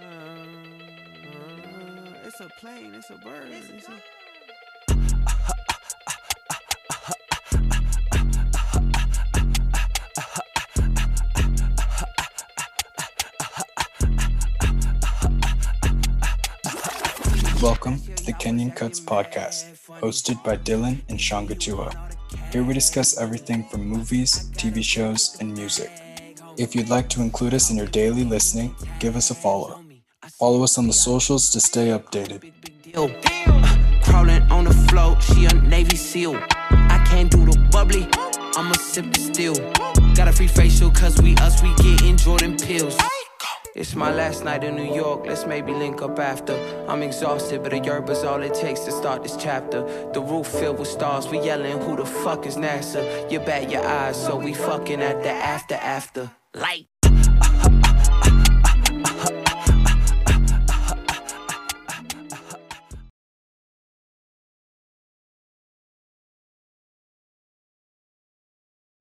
Uh, it's a plane. It's a bird. It's a... Welcome to the Kenyan Kutz podcast, hosted by Dylan and Sean Gatua. Here we discuss everything from movies, TV shows, and music. If you'd like to include us in your daily listening, give us a follow. Follow us on the socials to stay updated. Uh, crawling on the floor, she a Navy SEAL. I can't do the bubbly, I'ma sip the steel. Got a free facial, cause we us, we getting Jordan pills. It's my last night in New York, let's maybe link up after. I'm exhausted, but a yerba's all it takes to start this chapter. The roof filled with stars, we yelling, who the fuck is NASA? You bat your eyes, so we fucking at the after after. Light.